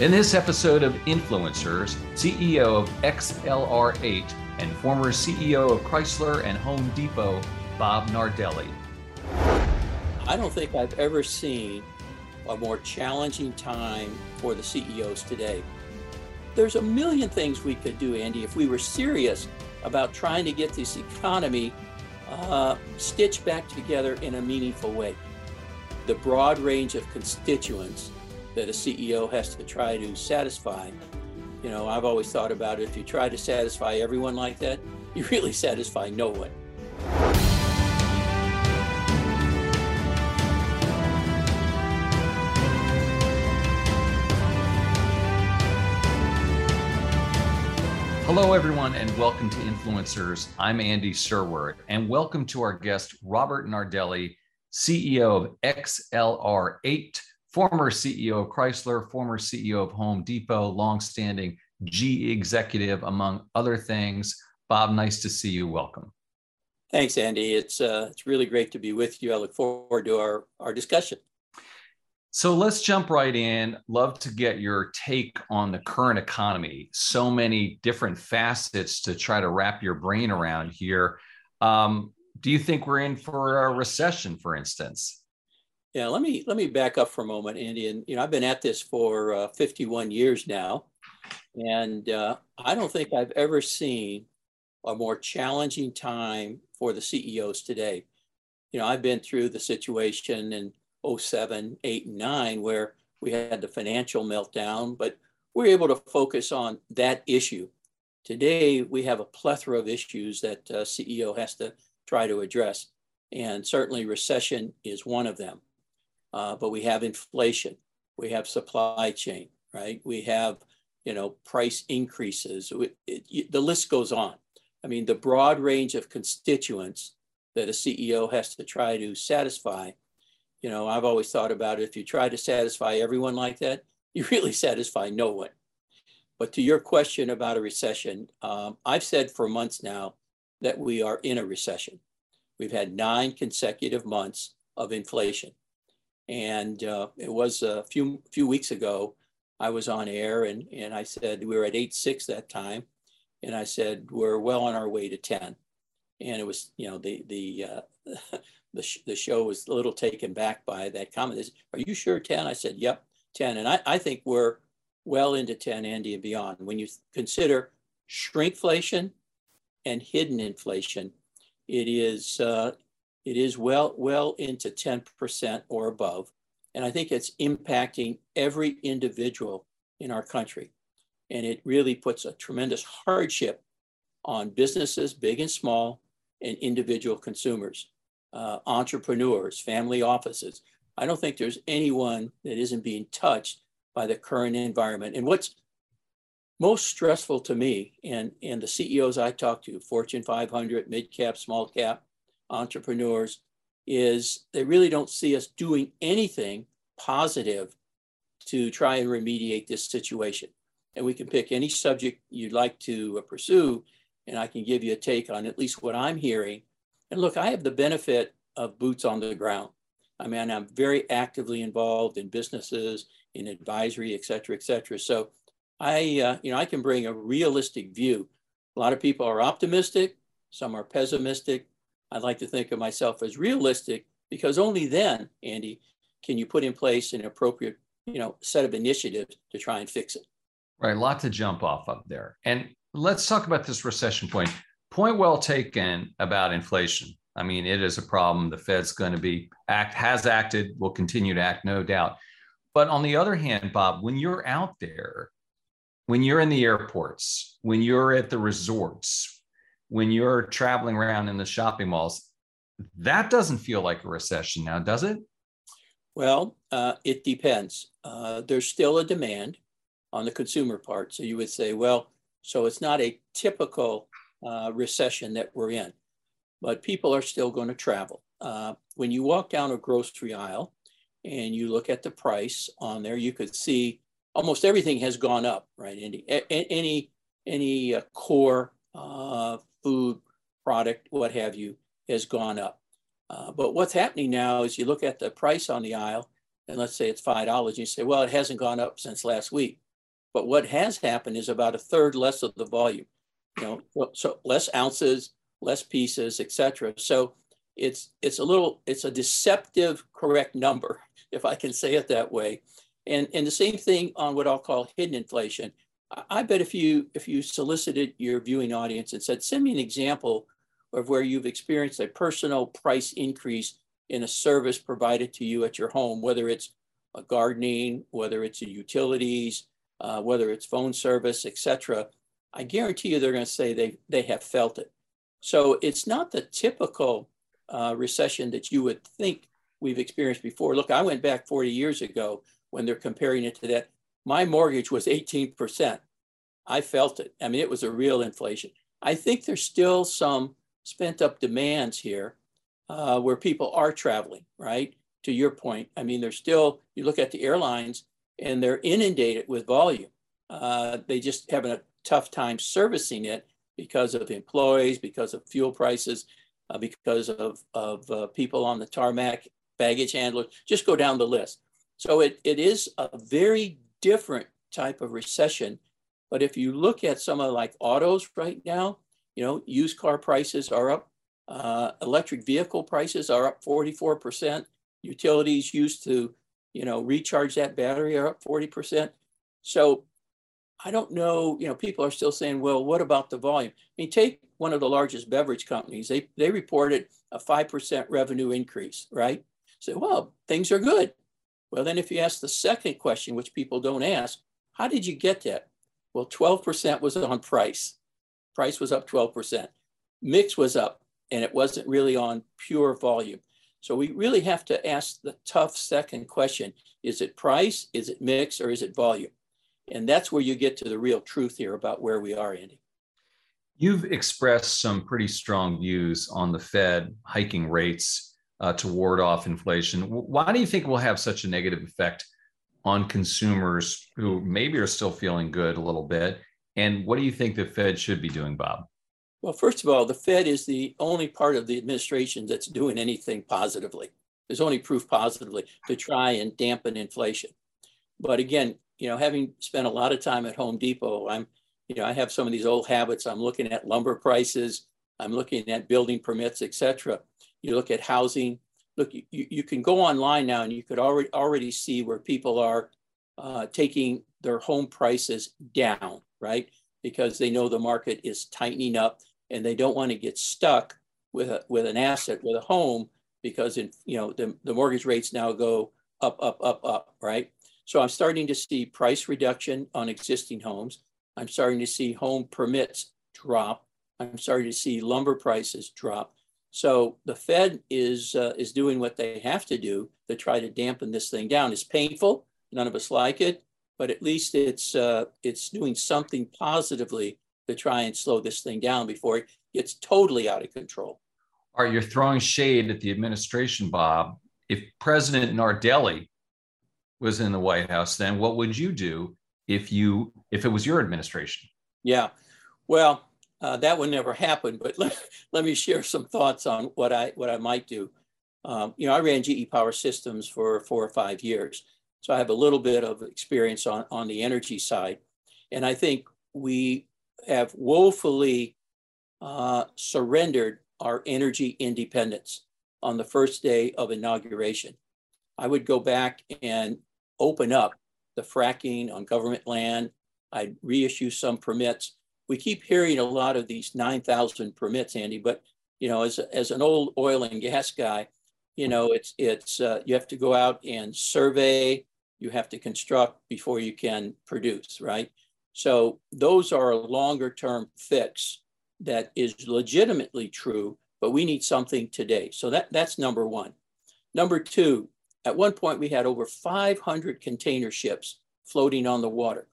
In this episode of Influencers, CEO of XLR8 and former CEO of Chrysler and Home Depot, Bob Nardelli. I don't think I've ever seen a more challenging time for the CEOs today. There's a million things we could do, Andy, if we were serious about trying to get this economy uh, stitched back together in a meaningful way. The broad range of constituents that a CEO has to try to satisfy. You know, I've always thought about it if you try to satisfy everyone like that, you really satisfy no one. Hello, everyone, and welcome to Influencers. I'm Andy Serwer, and welcome to our guest, Robert Nardelli, CEO of XLR8 former CEO of Chrysler, former CEO of Home Depot, longstanding GE executive, among other things. Bob, nice to see you. Welcome. Thanks, Andy. It's uh, it's really great to be with you. I look forward to our our discussion. So let's jump right in. Love to get your take on the current economy. So many different facets to try to wrap your brain around here. Um, do you think we're in for a recession, for instance? Yeah, let me let me back up for a moment, Andy. And you know, I've been at this for uh, 51 years now, and uh, I don't think I've ever seen a more challenging time for the CEOs today. You know, I've been through the situation in 07, 8, and 9 where we had the financial meltdown, but we we're able to focus on that issue. Today, we have a plethora of issues that uh, CEO has to try to address, and certainly recession is one of them. Uh, but we have inflation, we have supply chain, right? We have, you know, price increases. It, it, the list goes on. I mean, the broad range of constituents that a CEO has to try to satisfy. You know, I've always thought about if you try to satisfy everyone like that, you really satisfy no one. But to your question about a recession, um, I've said for months now that we are in a recession. We've had nine consecutive months of inflation. And uh, it was a few few weeks ago, I was on air and, and I said we were at 8.6 that time. And I said, we're well on our way to 10. And it was, you know, the, the, uh, the, sh- the show was a little taken back by that comment. Is, Are you sure 10? I said, yep, 10. And I, I think we're well into 10, Andy, and beyond. When you consider shrinkflation and hidden inflation, it is uh, it is well, well into 10% or above. And I think it's impacting every individual in our country. And it really puts a tremendous hardship on businesses, big and small, and individual consumers, uh, entrepreneurs, family offices. I don't think there's anyone that isn't being touched by the current environment. And what's most stressful to me and, and the CEOs I talk to, Fortune 500, mid cap, small cap, entrepreneurs is they really don't see us doing anything positive to try and remediate this situation. And we can pick any subject you'd like to pursue, and I can give you a take on at least what I'm hearing. And look, I have the benefit of boots on the ground. I mean, I'm very actively involved in businesses, in advisory, et cetera, et cetera. So I, uh, you know, I can bring a realistic view. A lot of people are optimistic, some are pessimistic, I'd like to think of myself as realistic because only then, Andy, can you put in place an appropriate, you know, set of initiatives to try and fix it. Right, a lot to jump off of there. And let's talk about this recession point. Point well taken about inflation. I mean, it is a problem. The Fed's going to be act has acted, will continue to act, no doubt. But on the other hand, Bob, when you're out there, when you're in the airports, when you're at the resorts, when you're traveling around in the shopping malls, that doesn't feel like a recession now, does it? Well, uh, it depends. Uh, there's still a demand on the consumer part. So you would say, well, so it's not a typical uh, recession that we're in, but people are still going to travel. Uh, when you walk down a grocery aisle and you look at the price on there, you could see almost everything has gone up, right? Any any any uh, core uh, food product, what have you, has gone up. Uh, but what's happening now is you look at the price on the aisle, and let's say it's five dollars. You say, well, it hasn't gone up since last week. But what has happened is about a third less of the volume. You know, so less ounces, less pieces, etc. So it's it's a little it's a deceptive correct number, if I can say it that way. And and the same thing on what I'll call hidden inflation. I bet if you if you solicited your viewing audience and said, send me an example of where you've experienced a personal price increase in a service provided to you at your home, whether it's gardening, whether it's utilities, uh, whether it's phone service, etc. I guarantee you they're going to say they they have felt it. So it's not the typical uh, recession that you would think we've experienced before. Look, I went back 40 years ago when they're comparing it to that. My mortgage was 18%. I felt it. I mean, it was a real inflation. I think there's still some spent up demands here uh, where people are traveling, right? To your point, I mean, they're still, you look at the airlines and they're inundated with volume. Uh, they just having a tough time servicing it because of employees, because of fuel prices, uh, because of, of uh, people on the tarmac, baggage handlers, just go down the list. So it, it is a very different type of recession. But if you look at some of like autos right now, you know, used car prices are up, uh, electric vehicle prices are up 44%. Utilities used to, you know, recharge that battery are up 40%. So I don't know, you know, people are still saying, well, what about the volume? I mean, take one of the largest beverage companies. They, they reported a 5% revenue increase, right? So, well, things are good. Well, then if you ask the second question, which people don't ask, how did you get that? Well, 12% was on price. Price was up 12%. Mix was up, and it wasn't really on pure volume. So we really have to ask the tough second question. Is it price, is it mix, or is it volume? And that's where you get to the real truth here about where we are, Andy. You've expressed some pretty strong views on the Fed hiking rates uh, to ward off inflation. Why do you think we'll have such a negative effect on consumers who maybe are still feeling good a little bit? And what do you think the Fed should be doing, Bob? Well, first of all, the Fed is the only part of the administration that's doing anything positively. There's only proof positively to try and dampen inflation. But again, you know, having spent a lot of time at Home Depot, I'm, you know, I have some of these old habits. I'm looking at lumber prices, I'm looking at building permits, et etc. You look at housing. Look, you, you can go online now and you could already already see where people are uh, taking their home prices down, right? Because they know the market is tightening up and they don't want to get stuck with a, with an asset with a home because in you know the, the mortgage rates now go up up up up right so I'm starting to see price reduction on existing homes. I'm starting to see home permits drop. I'm starting to see lumber prices drop. So the Fed is uh, is doing what they have to do to try to dampen this thing down. It's painful. None of us like it, but at least it's uh, it's doing something positively to try and slow this thing down before it gets totally out of control. Are you throwing shade at the administration, Bob? If President Nardelli was in the White House then, what would you do if you if it was your administration? Yeah, well, uh, that would never happen. But let, let me share some thoughts on what I what I might do. Um, you know, I ran GE Power Systems for four or five years, so I have a little bit of experience on on the energy side, and I think we have woefully uh, surrendered our energy independence on the first day of inauguration. I would go back and open up the fracking on government land. I'd reissue some permits. We keep hearing a lot of these 9,000 permits, Andy, but you know, as, as an old oil and gas guy, you know, it's, it's, uh, you have to go out and survey, you have to construct before you can produce, right? So those are a longer term fix that is legitimately true, but we need something today. So that, that's number one. Number two, at one point, we had over 500 container ships floating on the water.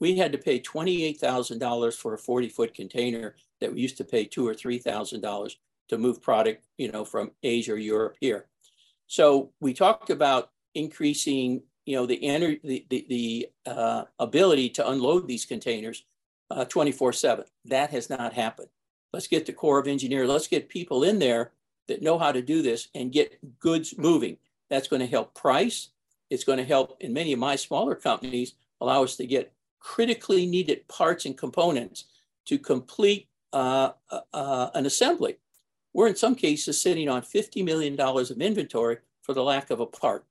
We had to pay $28,000 for a 40 foot container that we used to pay two or $3,000 to move product, you know, from Asia or Europe here. So we talked about increasing, you know, the, ener- the, the, the uh, ability to unload these containers uh, 24 seven. That has not happened. Let's get the Corps of Engineers, let's get people in there that know how to do this and get goods moving. That's going to help price. It's going to help in many of my smaller companies allow us to get critically needed parts and components to complete uh, uh, an assembly. We're in some cases sitting on $50 million of inventory for the lack of a part.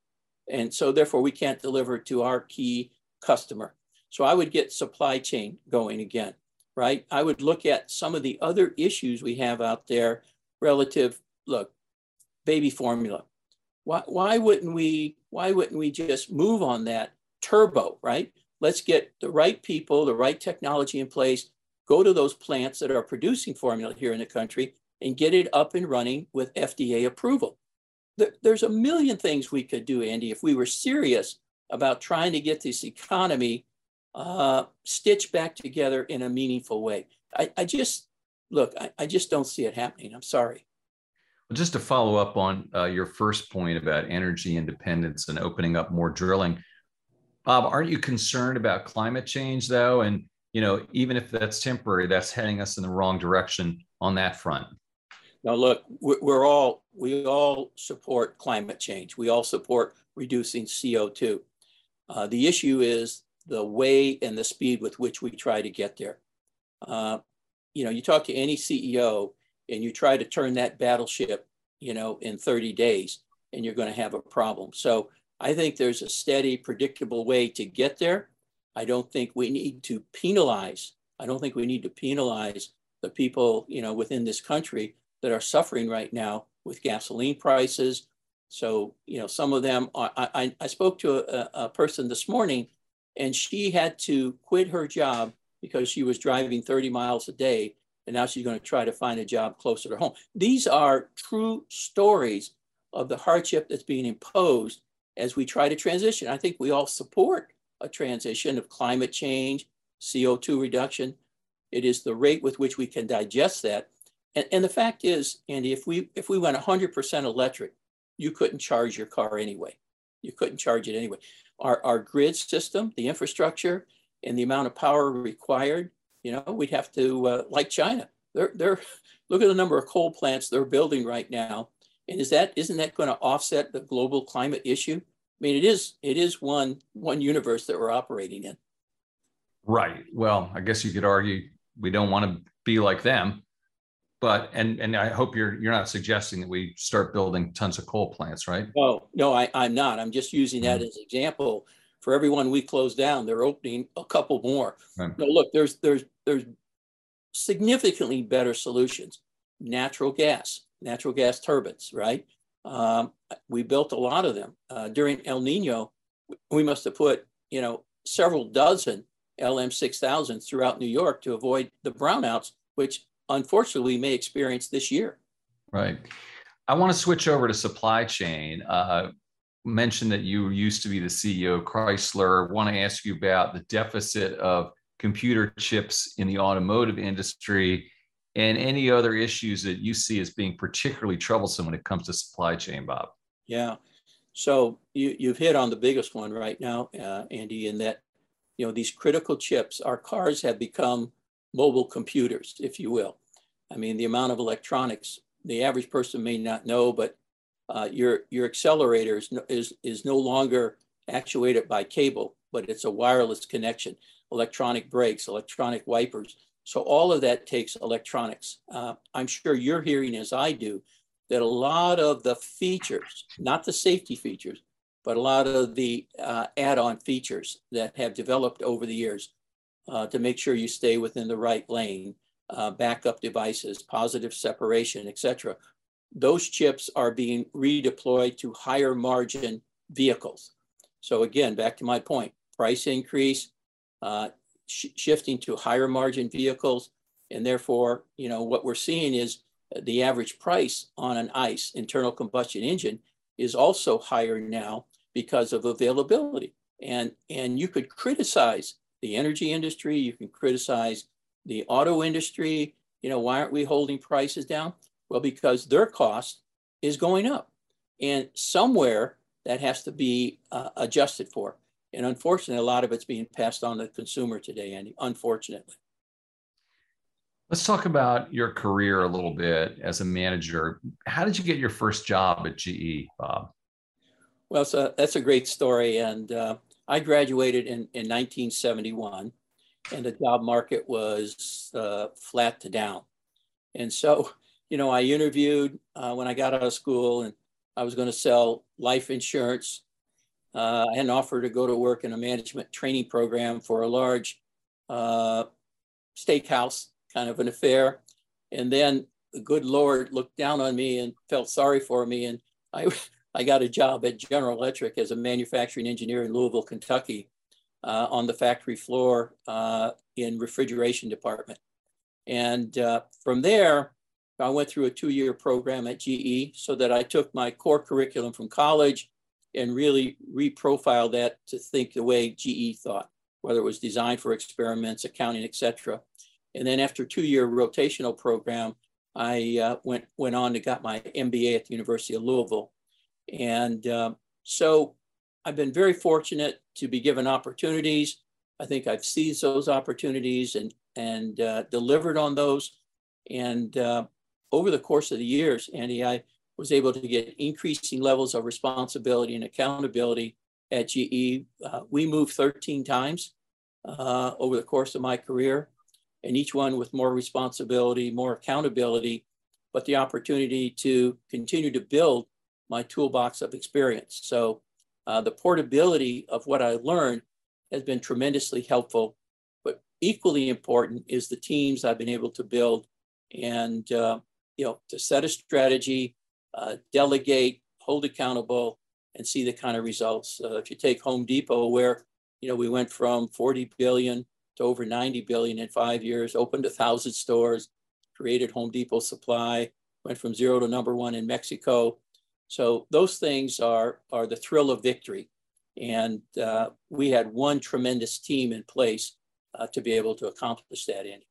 And so therefore we can't deliver to our key customer. So I would get supply chain going again, right? I would look at some of the other issues we have out there relative, look, baby formula. Why, why wouldn't we, why wouldn't we just move on that turbo, right? Let's get the right people, the right technology in place, go to those plants that are producing formula here in the country and get it up and running with FDA approval. There's a million things we could do, Andy, if we were serious about trying to get this economy uh, stitched back together in a meaningful way. I, I just, look, I, I, just don't see it happening. I'm sorry. Well, just to follow up on uh, your first point about energy independence and opening up more drilling, Bob, aren't you concerned about climate change though? And you know, even if that's temporary, that's heading us in the wrong direction on that front. Now, look, we're all we all support climate change. We all support reducing CO2. Uh, the issue is the way and the speed with which we try to get there. Uh, you know, you talk to any CEO and you try to turn that battleship, you know, in 30 days, and you're going to have a problem. So I think there's a steady, predictable way to get there. I don't think we need to penalize. I don't think we need to penalize the people, you know, within this country that are suffering right now with gasoline prices. So, you know, some of them, are, I, I spoke to a, a person this morning and she had to quit her job because she was driving 30 miles a day. And now she's going to try to find a job closer to home. These are true stories of the hardship that's being imposed as we try to transition. I think we all support a transition of climate change, CO2 reduction. It is the rate with which we can digest that. And, and the fact is, Andy, if we if we went 100% electric, you couldn't charge your car anyway. You couldn't charge it anyway. Our, our grid system, the infrastructure, and the amount of power required, you know, we'd have to, uh, like China, they're, they're, look at the number of coal plants they're building right now. And is that, isn't that going to offset the global climate issue? I mean, it is it is one one universe that we're operating in. Right. Well, I guess you could argue we don't want to be like them, but and and I hope you're you're not suggesting that we start building tons of coal plants, right? Oh no, I, I'm not. I'm just using that mm-hmm. as an example. For everyone we close down, they're opening a couple more. Right. No, look, there's there's there's significantly better solutions. Natural gas, natural gas turbines, right? Um, we built a lot of them. Uh, during El Nino, we must have put, you know, several dozen LM6000s throughout New York to avoid the brownouts, which unfortunately we may experience this year. Right. I want to switch over to supply chain. Uh, mentioned that you used to be the CEO of Chrysler. Want to ask you about the deficit of computer chips in the automotive industry and any other issues that you see as being particularly troublesome when it comes to supply chain, Bob. Yeah. So you, you've hit on the biggest one right now, uh, Andy, in that, you know, these critical chips, our cars have become mobile computers, if you will. I mean, the amount of electronics, the average person may not know, but uh, your, your accelerator is, is, is no longer actuated by cable, but it's a wireless connection, electronic brakes, electronic wipers. So all of that takes electronics. Uh, I'm sure you're hearing as I do that a lot of the features, not the safety features, but a lot of the uh, add-on features that have developed over the years uh, to make sure you stay within the right lane, uh, backup devices, positive separation, etc. Those chips are being redeployed to higher margin vehicles. So again, back to my point, price increase, uh, sh shifting to higher margin vehicles. And therefore, you know, what we're seeing is the average price on an ICE internal combustion engine is also higher now because of availability. And, and you could criticize the energy industry, you can criticize the auto industry. You know, why aren't we holding prices down? Well, because their cost is going up. And somewhere that has to be uh, adjusted for. And unfortunately, a lot of it's being passed on to the consumer today, Andy, unfortunately. Let's talk about your career a little bit as a manager. How did you get your first job at GE, Bob? Well, so that's a great story. And uh, I graduated in, in 1971. and the job market was uh, flat to down. And so, you know, I interviewed uh, when I got out of school and I was going to sell life insurance. Uh, I had an offer to go to work in a management training program for a large uh, steakhouse kind of an affair. And then the good Lord looked down on me and felt sorry for me. And I, I got a job at General Electric as a manufacturing engineer in Louisville, Kentucky, uh, on the factory floor uh, in refrigeration department. And uh, from there, I went through a two-year program at GE so that I took my core curriculum from college and really reprofile that to think the way GE thought, whether it was designed for experiments, accounting, et cetera. And then after two-year rotational program, I uh, went, went on to got my MBA at the University of Louisville. And uh, so I've been very fortunate to be given opportunities. I think I've seized those opportunities and, and uh, delivered on those. And uh, over the course of the years, Andy, I was able to get increasing levels of responsibility and accountability at GE. Uh, we moved 13 times uh, over the course of my career and each one with more responsibility, more accountability, but the opportunity to continue to build my toolbox of experience. So uh, the portability of what I learned has been tremendously helpful, but equally important is the teams I've been able to build and, uh, you know, to set a strategy, uh, delegate, hold accountable, and see the kind of results. Uh, if you take Home Depot, where, you know, we went from 40 billion to over 90 billion in five years, opened a thousand stores, created Home Depot Supply, went from zero to number one in Mexico. So those things are, are the thrill of victory. And uh, we had one tremendous team in place uh, to be able to accomplish that, Andy.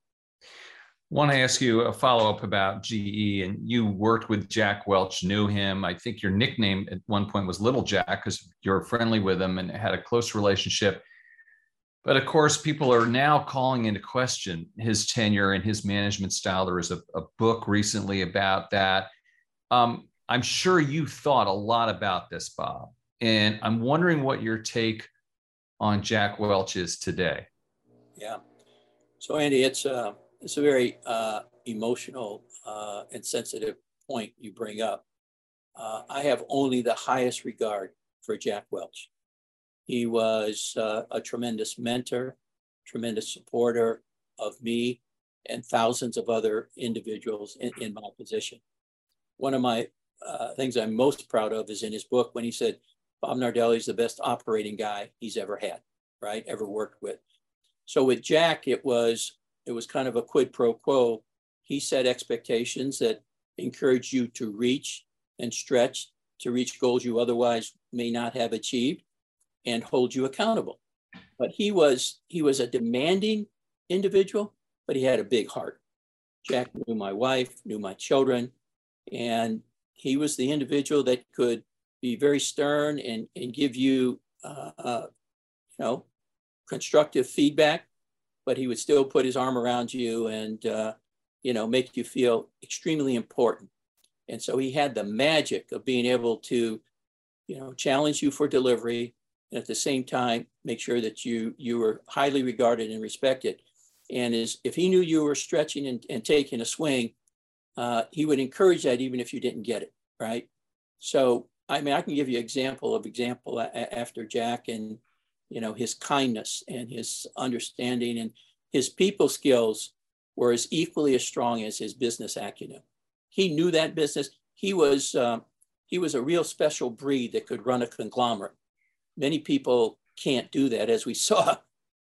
Want to ask you a follow up about GE, and you worked with Jack Welch, knew him. I think your nickname at one point was Little Jack because you're friendly with him and had a close relationship. But of course, people are now calling into question his tenure and his management style. There was a, a book recently about that. Um, I'm sure you thought a lot about this, Bob. And I'm wondering what your take on Jack Welch is today. Yeah. So, Andy, it's a, it's a very uh, emotional uh, and sensitive point you bring up. Uh, I have only the highest regard for Jack Welch. He was uh, a tremendous mentor, tremendous supporter of me and thousands of other individuals in, in my position. One of my uh, things I'm most proud of is in his book when he said, Bob Nardelli is the best operating guy he's ever had, right? Ever worked with. So with Jack, it was it was kind of a quid pro quo. He set expectations that encourage you to reach and stretch to reach goals you otherwise may not have achieved and hold you accountable. But he was he was a demanding individual, but he had a big heart. Jack knew my wife, knew my children, and he was the individual that could be very stern and, and give you, uh, uh, you know, constructive feedback, but he would still put his arm around you and, uh, you know, make you feel extremely important. And so he had the magic of being able to, you know, challenge you for delivery, and at the same time make sure that you you were highly regarded and respected and is if he knew you were stretching and, and taking a swing uh, he would encourage that even if you didn't get it right so i mean i can give you example of example after jack and you know his kindness and his understanding and his people skills were as equally as strong as his business acumen. He knew that business. He was um, he was a real special breed that could run a conglomerate. Many people can't do that, as we saw,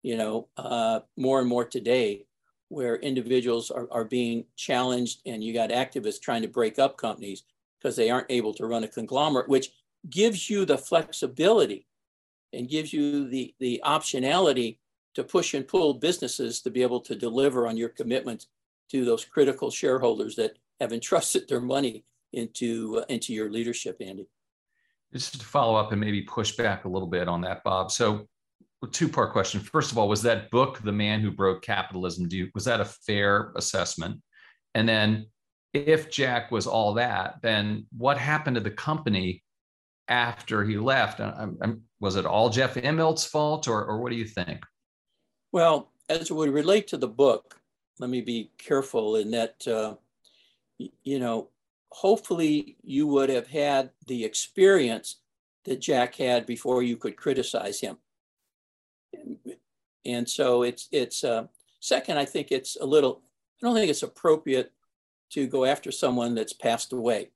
you know, uh, more and more today, where individuals are, are being challenged and you got activists trying to break up companies because they aren't able to run a conglomerate, which gives you the flexibility and gives you the, the optionality to push and pull businesses to be able to deliver on your commitment to those critical shareholders that have entrusted their money into, uh, into your leadership, Andy just to follow up and maybe push back a little bit on that, Bob. So, two part question. First of all, was that book, The Man Who Broke Capitalism, do you, was that a fair assessment? And then, if Jack was all that, then what happened to the company after he left? I'm, I'm, was it all Jeff Immelt's fault, or, or what do you think? Well, as it would relate to the book, let me be careful in that, uh, you know, hopefully you would have had the experience that Jack had before you could criticize him. And so it's, it's, uh, second, I think it's a little, I don't think it's appropriate to go after someone that's passed away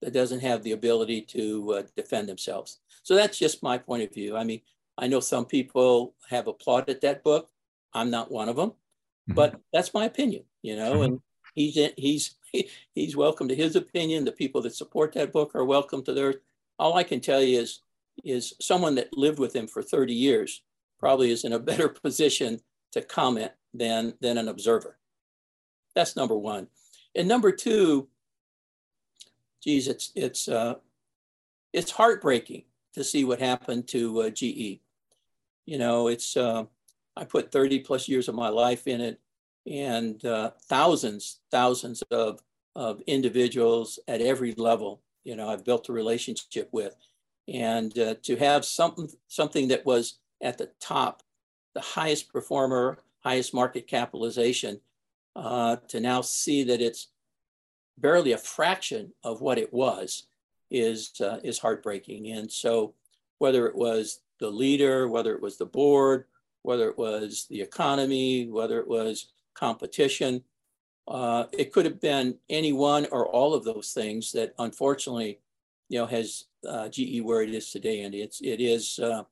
that doesn't have the ability to uh, defend themselves. So that's just my point of view. I mean, I know some people have applauded that book. I'm not one of them, mm-hmm. but that's my opinion, you know, mm-hmm. and he's, he's, he's welcome to his opinion. The people that support that book are welcome to theirs. All I can tell you is, is someone that lived with him for 30 years probably is in a better position to comment than, than an observer. That's number one. And number two, geez, it's, it's, uh, it's heartbreaking to see what happened to uh, GE. You know, it's, uh, I put 30 plus years of my life in it and uh, thousands, thousands of, of individuals at every level, you know, I've built a relationship with. And uh, to have something, something that was at the top, the highest performer, highest market capitalization, uh, to now see that it's barely a fraction of what it was is, uh, is heartbreaking. And so whether it was the leader, whether it was the board, whether it was the economy, whether it was competition, uh, it could have been any one or all of those things that unfortunately, you know, has uh, GE where it is today. And it's, it is, uh,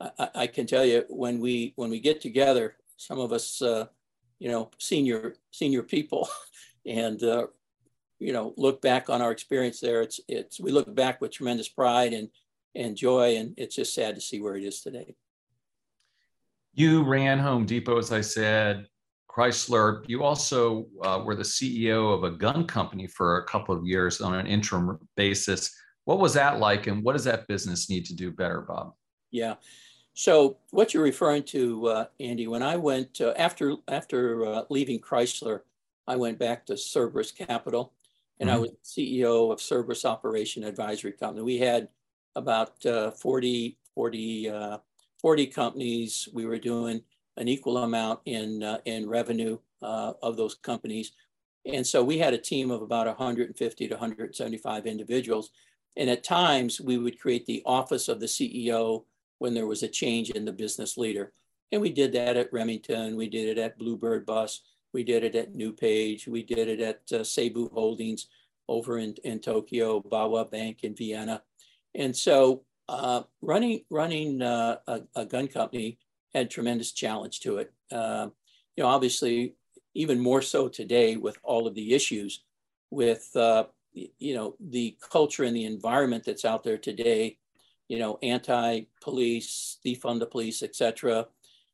I, I, can tell you when we, when we get together, some of us, uh, you know, senior, senior people and, uh, you know, look back on our experience there. It's, it's, we look back with tremendous pride and, and joy, and it's just sad to see where it is today. You ran Home Depot, as I said, Chrysler. You also uh, were the CEO of a gun company for a couple of years on an interim basis. What was that like, and what does that business need to do better, Bob? Yeah. So what you're referring to, uh, Andy, when I went uh, after after uh, leaving Chrysler, I went back to Cerberus Capital, and mm-hmm. I was CEO of Cerberus Operation Advisory Company. We had about uh, 40, 40, uh, 40 companies. We were doing an equal amount in, uh, in revenue uh, of those companies. And so we had a team of about 150 to 175 individuals. And at times we would create the office of the CEO when there was a change in the business leader. And we did that at Remington, we did it at Bluebird Bus, we did it at New Page. we did it at uh, Seibu Holdings over in, in Tokyo, BAWAG Bank in Vienna. And so uh, running running uh, a, a, gun company had tremendous challenge to it. Uh, you know, obviously, even more so today with all of the issues with uh, you know the culture and the environment that's out there today. You know, anti-police, defund the police, etc.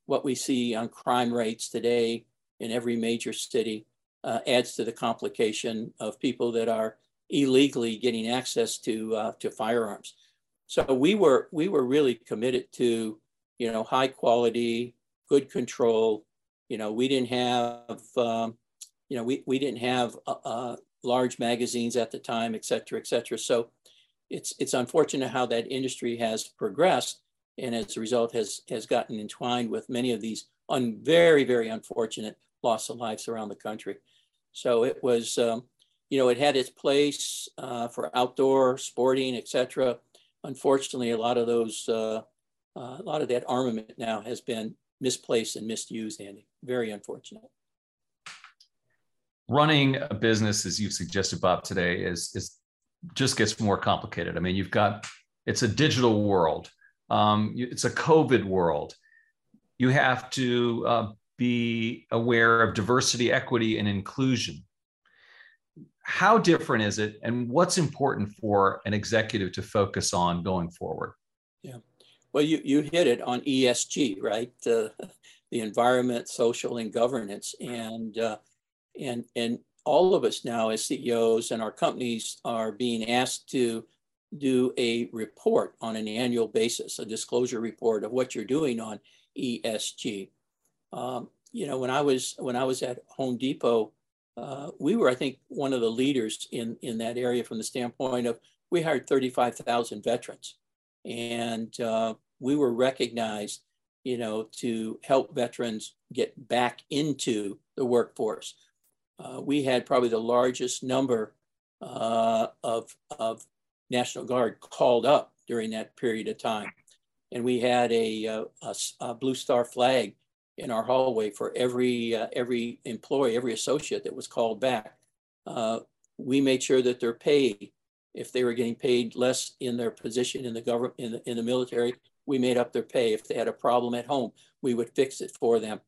What we see on crime rates today in every major city uh, adds to the complication of people that are illegally getting access to uh, to firearms. So we were we were really committed to you know high quality, good control. You know we didn't have um, you know we we didn't have uh, uh, large magazines at the time, et cetera, et cetera. So it's it's unfortunate how that industry has progressed, and as a result has has gotten entwined with many of these un, very very unfortunate loss of lives around the country. So it was um, you know, it had its place uh, for outdoor sporting, etc. Unfortunately, a lot of those, uh, uh, a lot of that armament now has been misplaced and misused, Andy. Very unfortunate. Running a business, as you've suggested, Bob, today is is just gets more complicated. I mean, you've got it's a digital world. Um, it's a COVID world. You have to uh, be aware of diversity, equity, and inclusion. How different is it and what's important for an executive to focus on going forward? Yeah. Well you, you hit it on esg right? Uh, the environment social and governance. And uh, and and all of us now as ceos and our companies are being asked to do a report on an annual basis a disclosure report of what you're doing on esg um, you know when i was when i was at home depot uh, we were, I think, one of the leaders in, in that area from the standpoint of we hired 35,000 veterans. And uh, we were recognized you know, to help veterans get back into the workforce. Uh, we had probably the largest number uh, of, of National Guard called up during that period of time. And we had a, uh, a, a Blue Star flag in our hallway for every, uh, every employee, every associate that was called back. Uh, we made sure that their pay, if they were getting paid less in their position in the government, in the, in the military, we made up their pay. If they had a problem at home, we would fix it for them.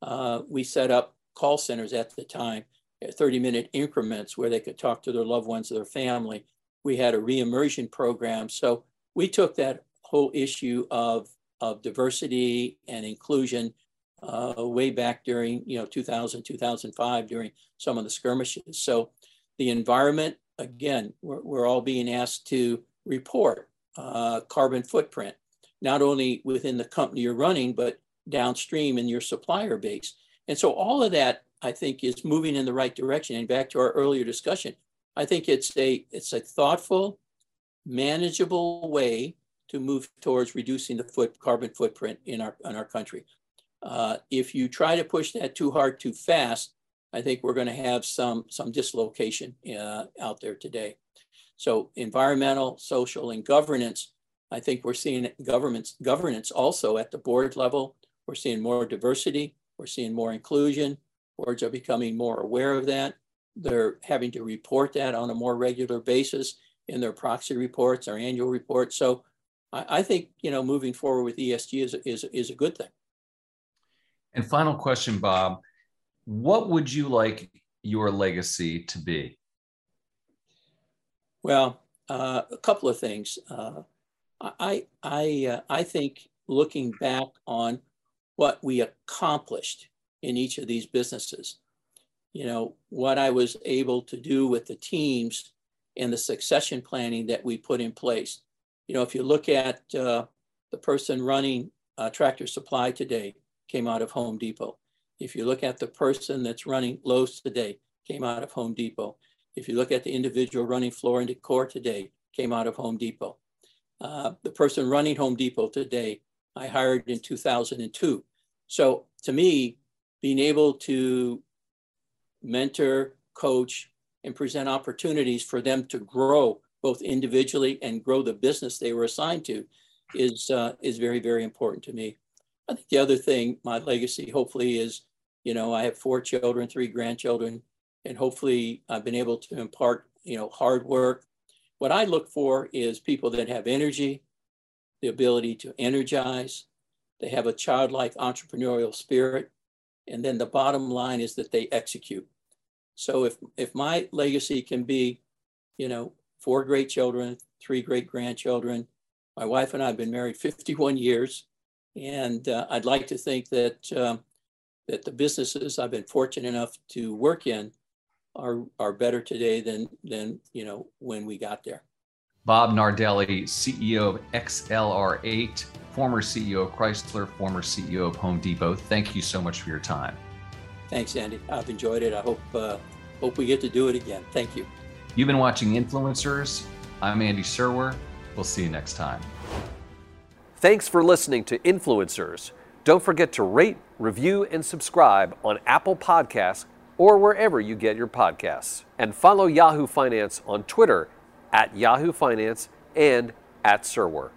Uh, we set up call centers at the time, 30 minute increments where they could talk to their loved ones, their family. We had a reimmersion program. So we took that whole issue of, of diversity and inclusion uh, way back during, you know, 2000, 2005, during some of the skirmishes. So the environment, again, we're, we're all being asked to report uh, carbon footprint not only within the company you're running, but downstream in your supplier base. And so all of that, I think, is moving in the right direction. And back to our earlier discussion, I think it's a it's a thoughtful, manageable way to move towards reducing the foot carbon footprint in our in our country. Uh, if you try to push that too hard, too fast, I think we're going to have some some dislocation uh, out there today. So environmental, social, and governance I think we're seeing governments governance also at the board level. We're seeing more diversity. We're seeing more inclusion. Boards are becoming more aware of that. They're having to report that on a more regular basis in their proxy reports, our annual reports. So I, I think you know moving forward with ESG is is is a good thing. And final question, Bob, what would you like your legacy to be? Well, uh, a couple of things. Uh, I, I, uh, I think looking back on what we accomplished in each of these businesses, you know, what I was able to do with the teams and the succession planning that we put in place. You know, if you look at uh, the person running uh, Tractor Supply today, came out of Home Depot. If you look at the person that's running Lowe's today, came out of Home Depot. If you look at the individual running Floor and Decor today, came out of Home Depot. Uh, the person running Home Depot today, I hired in 2002. So to me, being able to mentor, coach, and present opportunities for them to grow both individually and grow the business they were assigned to is uh, is very very important to me. I think the other thing, my legacy, hopefully, is you know I have four children, three grandchildren, and hopefully I've been able to impart you know hard work, what I look for is people that have energy, the ability to energize, they have a childlike entrepreneurial spirit, and then the bottom line is that they execute. So if if my legacy can be, you know, four great children, three great grandchildren, my wife and I have been married 51 years, and uh, I'd like to think that um, that the businesses I've been fortunate enough to work in are are better today than than you know when we got there. Bob Nardelli, CEO of XLR8, former CEO of Chrysler, former CEO of Home Depot. Thank you so much for your time. Thanks, Andy. I've enjoyed it. I hope uh, hope we get to do it again. Thank you. You've been watching Influencers. I'm Andy Serwer. We'll see you next time. Thanks for listening to Influencers. Don't forget to rate, review, and subscribe on Apple Podcasts or wherever you get your podcasts. And follow Yahoo Finance on Twitter at Yahoo Finance and at Serwer.